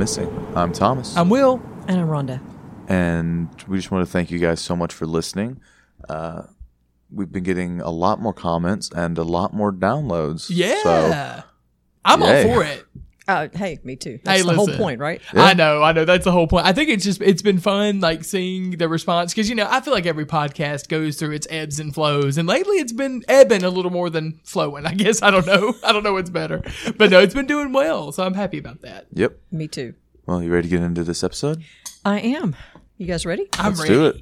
Missing. I'm Thomas, I'm Will. And I'm Rhonda. and we just want to thank you guys so much for listening. Uh, we've been getting a lot more comments and a lot more downloads. Yeah. So, I'm Yay. all for it. Uh, hey, me too. That's Hey, the whole point, right? Yeah. I know, I know. That's the whole point. I think it's just it's been fun, like seeing the response because you know I feel like every podcast goes through its ebbs and flows, and lately it's been ebbing a little more than flowing. I guess I don't know. I don't know what's better, but no, it's been doing well, so I'm happy about that. yep. Me too. Well, you ready to get into this episode? I am. You guys ready? I'm Let's ready. do it.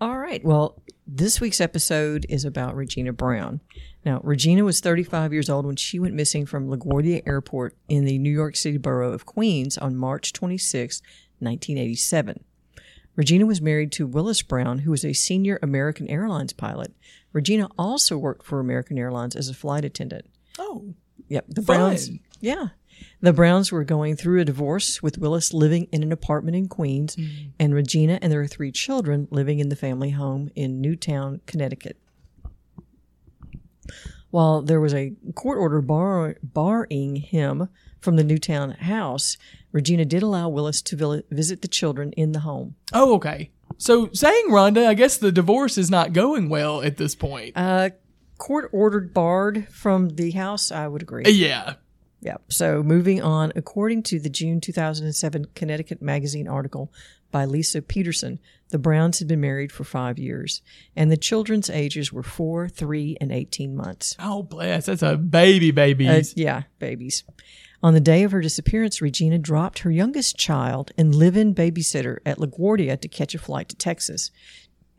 All right. Well, this week's episode is about Regina Brown. Now, Regina was 35 years old when she went missing from LaGuardia Airport in the New York City borough of Queens on March 26, 1987. Regina was married to Willis Brown, who was a senior American Airlines pilot. Regina also worked for American Airlines as a flight attendant. Oh, Yep. The Fun. Browns. Yeah. The Browns were going through a divorce with Willis living in an apartment in Queens mm. and Regina and their three children living in the family home in Newtown, Connecticut. While there was a court order bar- barring him from the Newtown house, Regina did allow Willis to vil- visit the children in the home. oh, okay. So saying Rhonda, I guess the divorce is not going well at this point. Uh, court ordered barred from the house, I would agree. yeah. Yep. So moving on, according to the June 2007 Connecticut Magazine article by Lisa Peterson, the Browns had been married for five years, and the children's ages were four, three, and 18 months. Oh, bless. That's a baby, Uh, babies. yeah, babies. On the day of her disappearance, Regina dropped her youngest child and live-in babysitter at LaGuardia to catch a flight to Texas.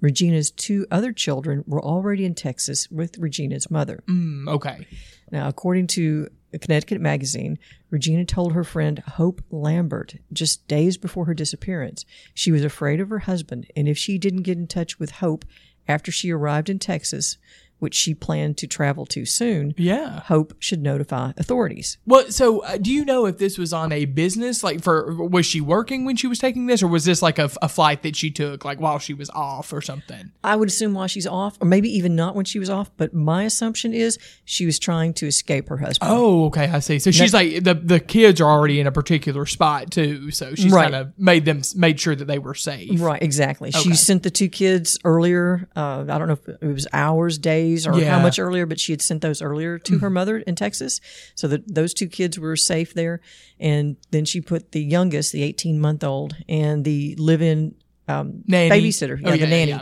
Regina's two other children were already in Texas with Regina's mother. Mm, okay. Now, according to Connecticut magazine, Regina told her friend Hope Lambert just days before her disappearance she was afraid of her husband, and if she didn't get in touch with Hope after she arrived in Texas, which she planned to travel to soon, Yeah. Hope should notify authorities. Well, so uh, do you know if this was on a business? Like, for was she working when she was taking this, or was this like a, a flight that she took, like while she was off or something? I would assume while she's off, or maybe even not when she was off, but my assumption is she was trying to escape her husband. Oh, okay, I see. So she's like the the kids are already in a particular spot too, so she's Right. kind of made them made sure that they were safe. Right, exactly. Okay. She sent the two kids earlier. Uh, I don't know if it was hours, days, or Yeah. how much earlier, but she had sent those earlier to her mother in Texas, so that those two kids were safe there. And then she put the youngest, the eighteen month old, and the live in um, babysitter, Oh, yeah, yeah, the nanny. yeah,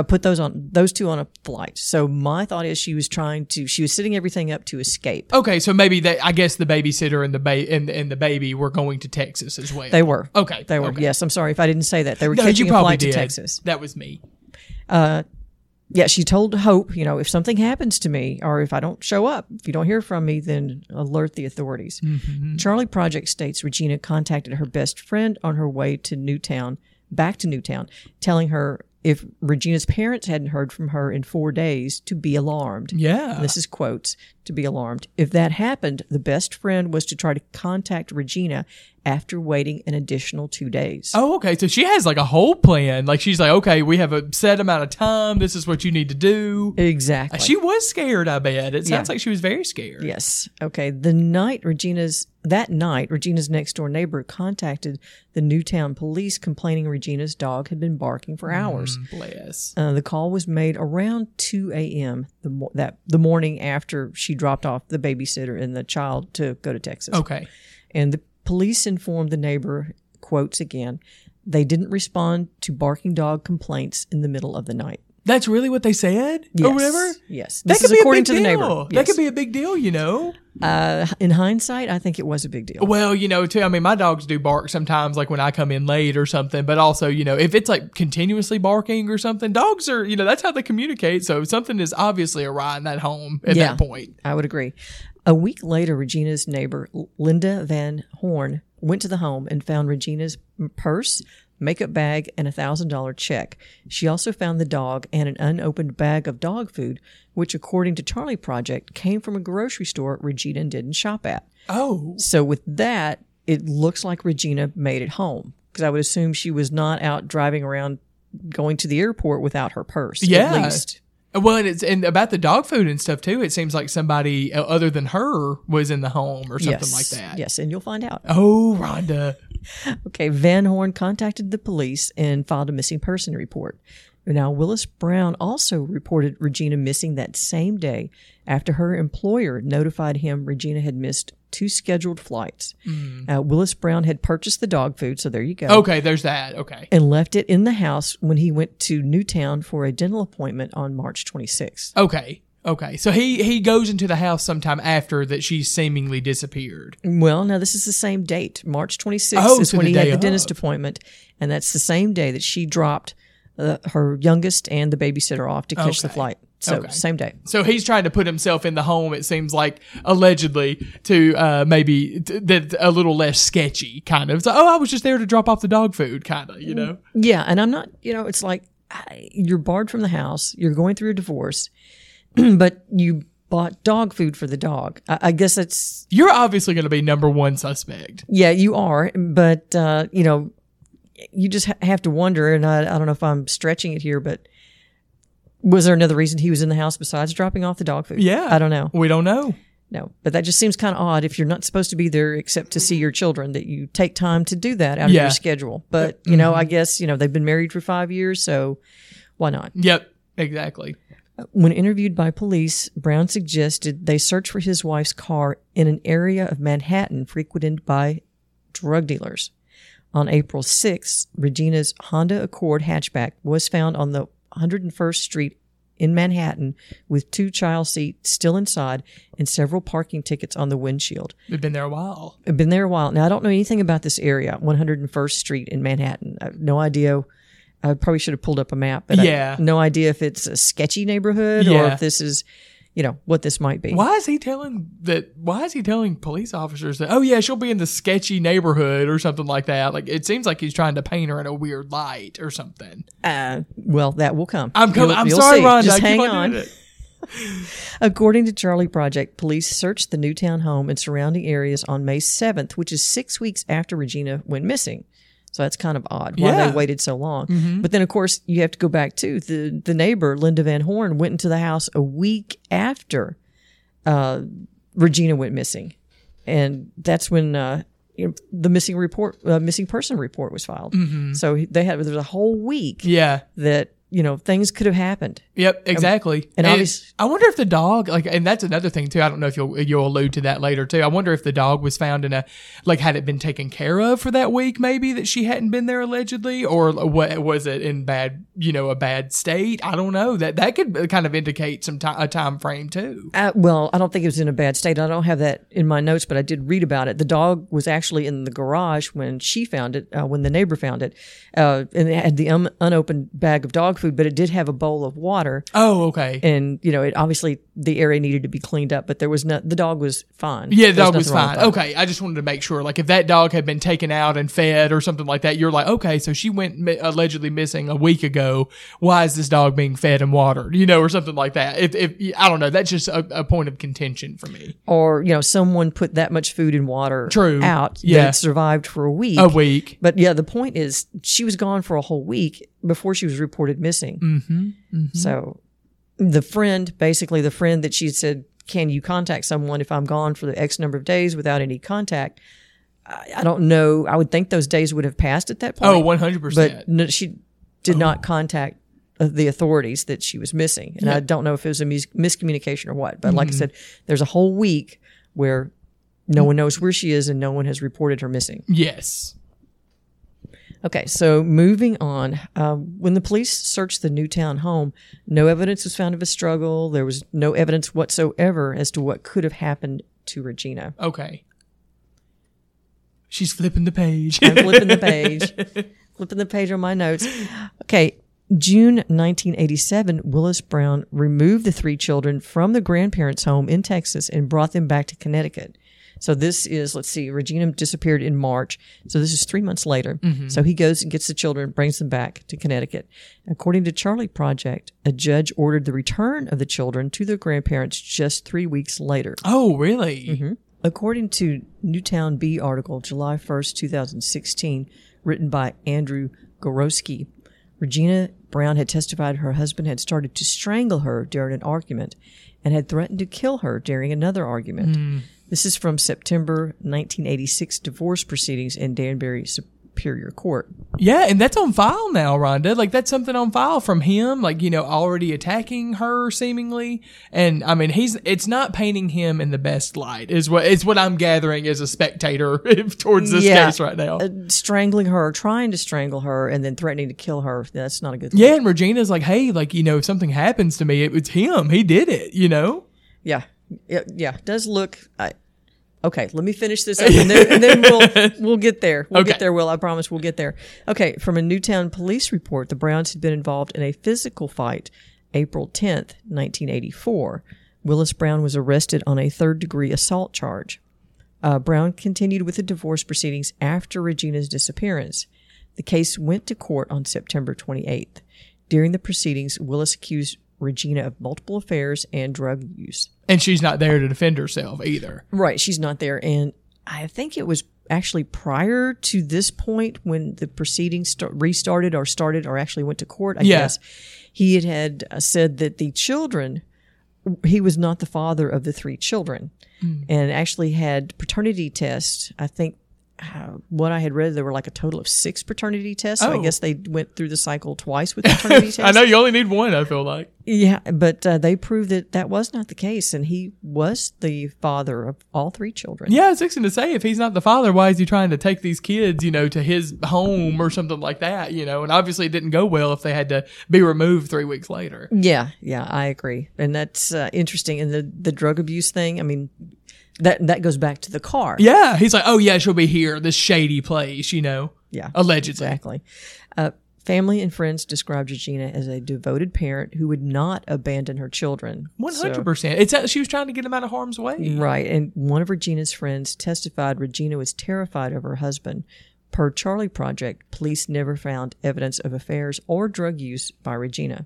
Uh, put those on those two on a flight. So my thought is she was trying to. She was setting everything up to escape. Okay, so maybe they, I guess the babysitter and the ba- and, and the baby were going to Texas as well. They were. Okay, They were. okay. Yes, I'm sorry if I didn't say that. They were No, catching you a flight did. to Texas. That was me. Yeah, she told Hope, you know, if something happens to me or if I don't show up, if you don't hear from me, then alert the authorities. Mm-hmm. Charley Project states Regina contacted her best friend on her way to Newtown, back to Newtown, telling her if Regina's parents hadn't heard from her in four days to be alarmed. Yeah. This is quotes to be alarmed. If that happened, the best friend was to try to contact Regina after waiting an additional two days. Oh, okay. So she has like a whole plan. Like she's like, okay, we have a set amount of time. This is what you need to do. Exactly. She was scared. I bet it sounds Yeah. like she was very scared. Yes. Okay. The night Regina's that night, Regina's next door neighbor contacted the Newtown police complaining Regina's dog had been barking for hours. Bless. Uh, the call was made around 2 a.m. the mo- that the morning after she dropped off the babysitter and the child to go to Texas. Okay. And the police informed the neighbor, quotes again, they didn't respond to barking dog complaints in the middle of the night. That's really what they said Yes. or whatever. Yes. That This could is be according a big to the deal. neighbor. That could be a big deal, you know. Uh, in hindsight, I think it was a big deal. Well, you know, too. I mean, my dogs do bark sometimes, like when I come in late or something. But also, you know, if it's like continuously barking or something, dogs are, you know, that's how they communicate. So something is obviously awry in that home at Yeah. that point. I would agree. A week later, Regina's neighbor, Linda Van Horn, went to the home and found Regina's purse, makeup bag, and a thousand dollar check. She also found the dog and an unopened bag of dog food, which, according to Charley Project, came from a grocery store Regina didn't shop at. Oh, So, with that, it looks like Regina made it home because I would assume she was not out driving around going to the airport without her purse. Yeah. At least. Well, and it's and about the dog food and stuff too. It seems like somebody uh, other than her was in the home or something yes. like that. Yes, and you'll find out. Oh, Rhonda. Okay, Van Horn contacted the police and filed a missing person report. Now, Willis Brown also reported Regina missing that same day after her employer notified him Regina had missed two scheduled flights. Uh, Willis Brown had purchased the dog food, so there you go. Okay, there's that. Okay. And left it in the house when he went to Newtown for a dental appointment on March 26th. Okay. Okay. So he he goes into the house sometime after that she seemingly disappeared. Well, now this is the same date. March 26th Oh, is so when he had the dentist appointment, and that's the same day that she dropped uh, her youngest and the babysitter off to catch the flight. So Okay. same day. So he's trying to put himself in the home. It seems like allegedly to uh, maybe t- that a little less sketchy, kind of. So, oh, I was just there to drop off the dog food, kind of. You know. Yeah, and I'm not. You know, it's like you're barred from the house. You're going through a divorce, but you bought dog food for the dog. I, I guess that's You're obviously going to be number one suspect. yeah, you are. But uh, you know, you just ha- have to wonder. And I, I don't know if I'm stretching it here, but was there another reason he was in the house besides dropping off the dog food? Yeah. I don't know. We don't know. No, but that just seems kind of odd if you're not supposed to be there except to see your children that you take time to do that out of your schedule. But you know, I mm-hmm. guess you know they've been married for five years, so why not? Yep. Exactly. When interviewed by police, Brown suggested they search for his wife's car in an area of Manhattan frequented by drug dealers. On April 6th, Regina's Honda Accord hatchback was found on the 101st Street in Manhattan with two child seats still inside and several parking tickets on the windshield. We've been there a while. I've been there a while. Now, I don't know anything about this area, 101st Street in Manhattan. I have no idea. I probably should have pulled up a map, but I Yeah. have no idea if it's a sketchy neighborhood or if this is, you know, what this might be. Why is he telling that? Why is he telling police officers that? Oh yeah, she'll be in the sketchy neighborhood or something like that. Like it seems like he's trying to paint her in a weird light or something. Uh, well, that will come. I'm coming. You'll- I'm you'll sorry, see. Rhonda. Just I hang on on. According to Charley Project, police searched the Newtown home and surrounding areas on May 7th, which is six weeks after Regina went missing. So that's kind of odd why Yeah. Mm-hmm. they waited so long. But then, of course, you have to go back to the the neighbor, Linda Van Horn, went into the house a week after uh, Regina went missing, and that's when uh, you know, the missing report, uh, missing person report was filed. So they had there was a whole week Mm-hmm. Yeah. that you know things could have happened. Yep, exactly. and And, obvious- I wonder if the dog, like, and that's another thing too. I don't know if you'll you'll allude to that later too. I wonder if the dog was found in a, like, had it been taken care of for that week, maybe that she hadn't been there allegedly, or what was it in bad, you know, a bad state? I don't know. That that could kind of indicate some time a time frame too. Uh, well, I don't think it was in a bad state. I don't have that in my notes, but I did read about it. The dog was actually in the garage when she found it, uh, when the neighbor found it, uh, and it had the un- unopened bag of dog food, but it did have a bowl of water. Oh, okay. And you know, it obviously the area needed to be cleaned up, but there was not. The dog was fine. Yeah, the There dog was fine. Okay, I just wanted to make sure. Like, if that dog had been taken out and fed or something like that, you're like, okay, so she went mi- allegedly missing a week ago. Why is this dog being fed and watered? You know, or something like that. If, if I don't know, that's just a, a point of contention for me. Or you know, someone put that much food and water True. out Yeah. that it survived for a week. A week. But yeah, the point is, she was gone for a whole week before she was reported missing. Mm-hmm, So the friend, basically, the friend that she said, Can you contact someone if I'm gone for the X number of days without any contact? I, I don't know. I would think those days would have passed at that point. Oh, 100%. But no, she did not contact uh, the authorities that she was missing. And I don't know if it was a mis- miscommunication or what. But like I said, there's a whole week where no one knows where she is and no one has reported her missing. yes. Okay, so moving on. Uh, when the police searched the Newtown home, no evidence was found of a struggle. There was no evidence whatsoever as to what could have happened to Regina. Okay. She's flipping the page. I'm flipping the page, flipping the page on my notes. Okay, June 1987, Willis Brown removed the three children from the grandparents' home in Texas and brought them back to Connecticut. So this is, let's see, Regina disappeared in March. So this is three months later. So he goes and gets the children, brings them back to Connecticut. According to Charley Project, a judge ordered the return of the children to their grandparents just three weeks later. oh, really? Mm-hmm. According to Newtown Bee article, July 1st, 2016, written by Andrew Gorosky, Regina Brown had testified her husband had started to strangle her during an argument and had threatened to kill her during another argument. This is from September 1986 divorce proceedings in Danbury Superior Court. Yeah, and that's on file now, Rhonda. Like that's something on file from him, like, you know, already attacking her seemingly. And I mean he's it's not painting him in the best light, is what is what I'm gathering as a spectator towards this Yeah. case right now. Uh, strangling her, trying to strangle her, and then threatening to kill her. That's not a good thing. yeah, and Regina's like, hey, like, you know, if something happens to me, it, it's him. He did it, you know? Yeah, yeah, yeah. Does look. I, okay, let me finish this up, and then, and then we'll we'll get there. We'll Okay. get there. Will I promise we'll get there. Okay, from a Newtown police report, the Browns had been involved in a physical fight, April tenth, nineteen eighty four. Willis Brown was arrested on a third degree assault charge. Uh, Brown continued with the divorce proceedings after Regina's disappearance. The case went to court on September 28th. During the proceedings, Willis accused Regina of multiple affairs and drug use. And she's not there to defend herself either. Right, she's not there. And I think it was actually prior to this point when the proceedings start, restarted or started or actually went to court, I Yeah. guess. He had, had uh, said that the children, he was not the father of the three children and actually had paternity tests. I think uh, what I had read, there were like a total of six paternity tests. So Oh. I guess they went through the cycle twice with paternity tests. I know you only need one, I feel like. Yeah, but uh, they proved that that was not the case, and he was the father of all three children. Yeah, it's fixing to say if he's not the father, why is he trying to take these kids, you know, to his home or something like that, you know? And obviously it didn't go well if they had to be removed three weeks later. yeah, yeah, I agree, and that's uh, interesting. And the the drug abuse thing, I mean, that that goes back to the car. Yeah, he's like, oh yeah, she'll be here, this shady place, you know, yeah, allegedly. exactly. Uh, family and friends described Regina as a devoted parent who would not abandon her children. Hundred percent. It's uh, she was trying to get him out of harm's way. Right. And one of Regina's friends testified Regina was terrified of her husband. Per Charley Project, police never found evidence of affairs or drug use by Regina.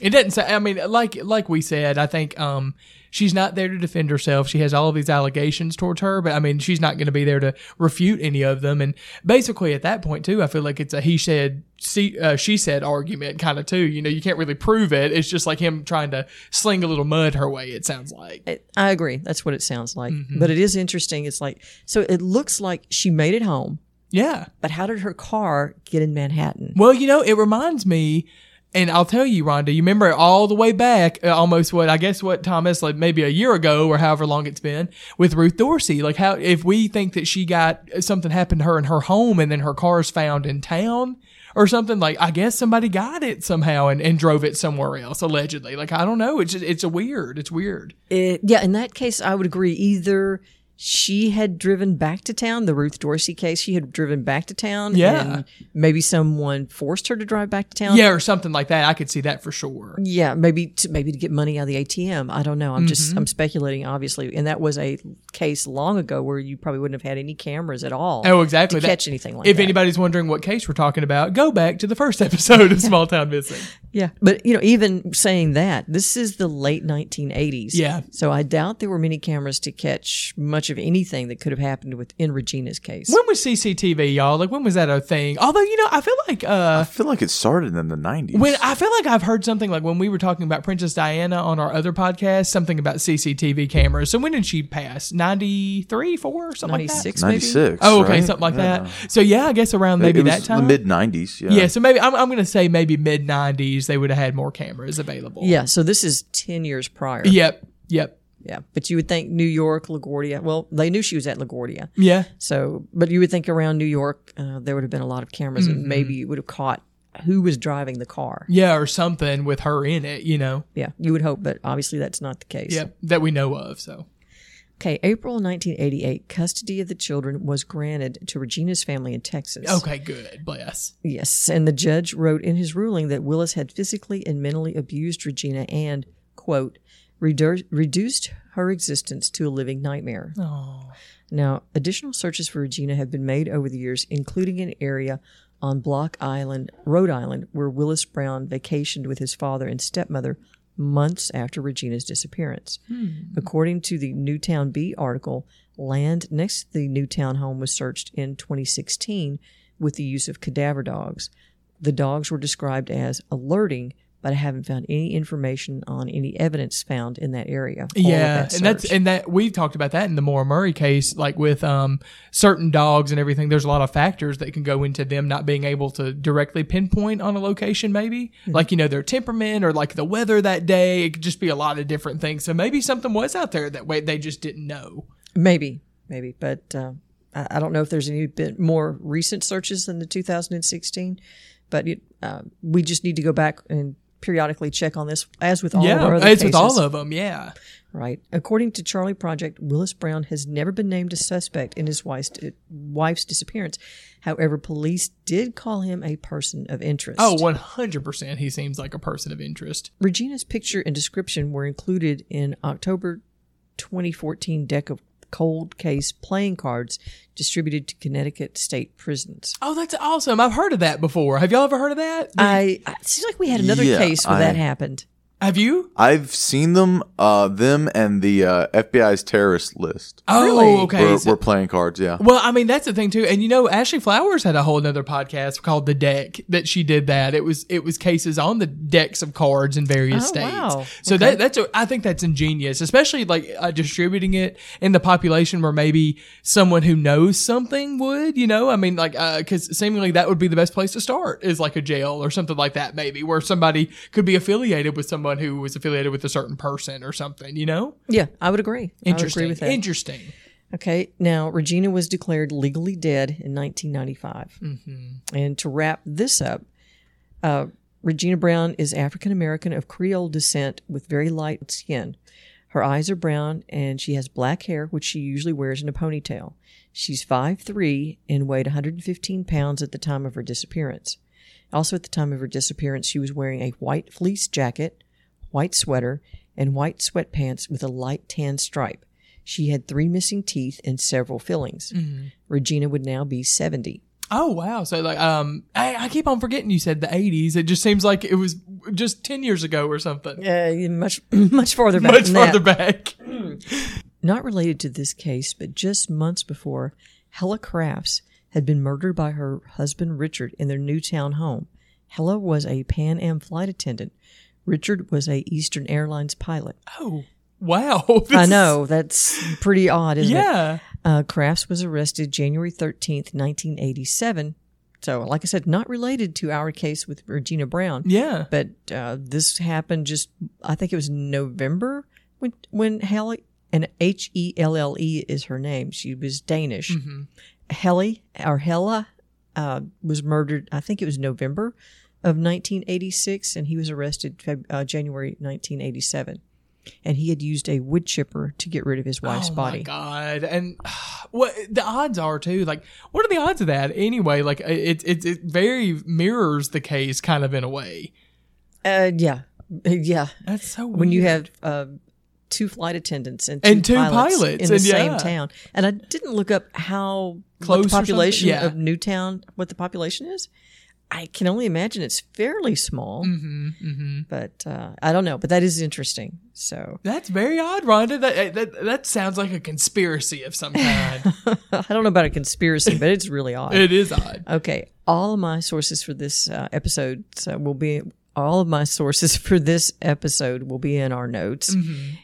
It doesn't say. I mean, like like we said, I think um she's not there to defend herself. She has all of these allegations towards her, but I mean, she's not going to be there to refute any of them. And basically, at that point too, I feel like it's a he said she, uh, she said argument kind of too. You know, you can't really prove it. It's just like him trying to sling a little mud her way. It sounds like. I agree. That's what it sounds like. Mm-hmm. But it is interesting. It's like, so it looks like she made it home, Yeah. but how did her car get in Manhattan? Well, you know, it reminds me, and I'll tell you, Rhonda, you remember all the way back, uh, almost what I guess what Thomas, like maybe a year ago or however long it's been, with Ruth Dorsey. Like how if we think that she got something happened to her in her home and then her car's found in town or something, like I guess somebody got it somehow and, and drove it somewhere else allegedly. Like I don't know, it's just, it's a weird, it's weird. It, yeah, in that case, I would agree. Either she had driven back to town, the Ruth Dorsey case, she had driven back to town. Yeah. And maybe someone forced her to drive back to town. Yeah, or something like that. I could see that for sure. Yeah, maybe to, maybe to get money out of the ATM. I don't know. I'm just Mm-hmm. I'm speculating, obviously. And that was a case long ago where you probably wouldn't have had any cameras at all. Oh, exactly. To That- catch anything like if that. anybody's wondering what case we're talking about, go back to the first episode of Small Town Missing. Yeah, but you know, even saying that, this is the late 1980s. Yeah. So I doubt there were many cameras to catch much of anything that could have happened with in Regina's case. When was CCTV, y'all? Like, when was that a thing? Although, you know, I feel like, uh, I feel like it started in the 90s. when I feel like I've heard something like when we were talking about Princess Diana on our other podcast, something about CCTV cameras. So when did she pass? 93, 4, something like that? Ninety six. Ninety six. Oh, okay, right? something like Yeah. that. So yeah, I guess around maybe it was that time. the mid 90s. Yeah. yeah, so maybe I'm, I'm going to say maybe mid 90s they would have had more cameras available. Yeah, so this is 10 years prior. Yep. Yep. Yeah, but you would think New York, LaGuardia. Well, they knew she was at LaGuardia. Yeah. So, but you would think around New York, uh, there would have been a lot of cameras, Mm-hmm. and maybe you would have caught who was driving the car. Yeah, or something with her in it, you know. Yeah, you would hope, but obviously that's not the case. Yep. That we know of. So. Okay, April 1988, custody of the children was granted to Regina's family in Texas. Okay, good. Bless. Yes, and the judge wrote in his ruling that Willis had physically and mentally abused Regina and, quote, redu- reduced her existence to a living nightmare. Oh. Now, additional searches for Regina have been made over the years, including an area on Block Island, Rhode Island, where Willis Brown vacationed with his father and stepmother months after Regina's disappearance. Hmm. According to the Newtown Bee article, land next to the Newtown home was searched in 2016 with the use of cadaver dogs. The dogs were described as alerting, but I haven't found any information on any evidence found in that area. Yeah, that and that's and that we talked about that in the Maura Murray case, like with um certain dogs and everything. There's a lot of factors that can go into them not being able to directly pinpoint on a location. Maybe Mm-hmm. like you know their temperament or like the weather that day. It could just be a lot of different things. So maybe something was out there that way they just didn't know. maybe, maybe, but uh, I, I don't know if there's any bit more recent searches than the 2016. But it, uh, we just need to go back and periodically check on this, as with all of our yeah, other it's cases. with all of them. Yeah. Right. According to Charley Project, Willis Brown has never been named a suspect in his wife's, uh, wife's disappearance. However, police did call him a person of interest. Oh, 100%. He seems like a person of interest. Regina's picture and description were included in October 2014 deck of cold case playing cards distributed to Connecticut state prisons. Oh, that's awesome. I've heard of that before. Have y'all ever heard of that? I it seems like we had another Yeah, case where I- that happened. Have you? I've seen them, uh, them and the uh, FBI's terrorist list. Oh, Really? okay. We're, So- we're playing cards, yeah. Well, I mean that's the thing too, and you know, Ashley Flowers had a whole other podcast called The Deck that she did that. It was it was cases on the decks of cards in various Oh, states. wow. So Okay. that that's a, I think that's ingenious, especially like uh, distributing it in the population where maybe someone who knows something would, you know, I mean, like because seemingly that would be the best place to start is like a jail or something like that, maybe where somebody could be affiliated with someone who was affiliated with a certain person or something, you know. Yeah, I would agree. I would Interesting. agree with that. Interesting. Okay, now Regina was declared legally dead in 1995. And to wrap this up, uh, Regina Brown is African American of Creole descent with very light skin. Her eyes are brown and she has black hair, which she usually wears in a ponytail. She's 5'3 and weighed 115 pounds at the time of her disappearance. Also, at the time of her disappearance, she was wearing a white fleece jacket, white sweater, and white sweatpants with a light tan stripe. She had three missing teeth and several fillings. Regina would now be 70. Oh wow! So like, um, I, I keep on forgetting you said the '80s. It just seems like it was just ten years ago or something. Uh, much, much farther back Much farther that. back. Not related to this case, but just months before, Hella Crafts had been murdered by her husband Richard in their Newtown home. Hella was a Pan Am flight attendant. Richard was a Eastern Airlines pilot. Oh wow! This I know that's pretty odd, isn't it? Yeah. Uh, Crafts was arrested January 13th, 1987. So, like I said, not related to our case with Regina Brown. Yeah. But uh, this happened just, I think it was November when, when Helle, and H E L L E is her name. She was Danish. Mm-hmm. Helle, or Hella, uh, was murdered, I think it was November of 1986, and he was arrested Feb- uh, January 1987. And he had used a wood chipper to get rid of his wife's oh body. god! And what the odds are too? Like, what are the odds of that anyway? Like, it it it very mirrors the case kind of in a way. Uh, yeah, yeah. That's so Weird. When you have uh, two flight attendants and two, And two pilots, pilots, in the same yeah. town, and I didn't look up how Close population Yeah. of Newtown, what the population is. I can only imagine it's fairly small, hmm hmm but uh, I don't know. But that is interesting. So That's very odd, Rhonda. That, that that sounds like a conspiracy of some kind. I don't know about a conspiracy, but it's really odd. it is odd. Okay, all of my sources for this uh, episode uh, will be all of my sources for this episode will be in our notes.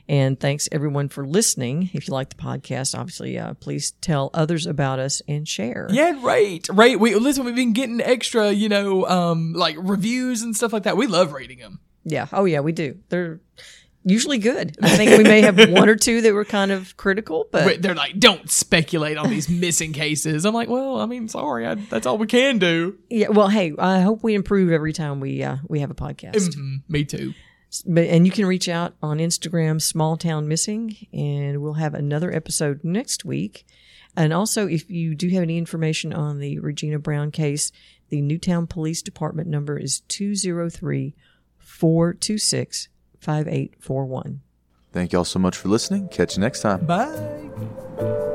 And thanks everyone for listening. If you like the podcast, obviously, uh, please tell others about us and share. Yeah, right, right. We listen. We've been getting extra, you know, um, like reviews and stuff like that. We love reading them. Yeah. Oh yeah, we do. They're usually good. I think we may have one or two that were kind of critical, but They're like, don't speculate on these missing cases. I'm like, well, I mean, sorry, I, that's all we can do. yeah. Well, hey, I hope we improve every time we uh, we have a podcast. Mhm, me too. But and you can reach out on Instagram, Small Town Missing, and we'll have another episode next week. And also, if you do have any information on the Regina Brown case, the Newtown Police Department number is 203 426 5841. Thank y'all so much for listening. Catch you next time. Bye.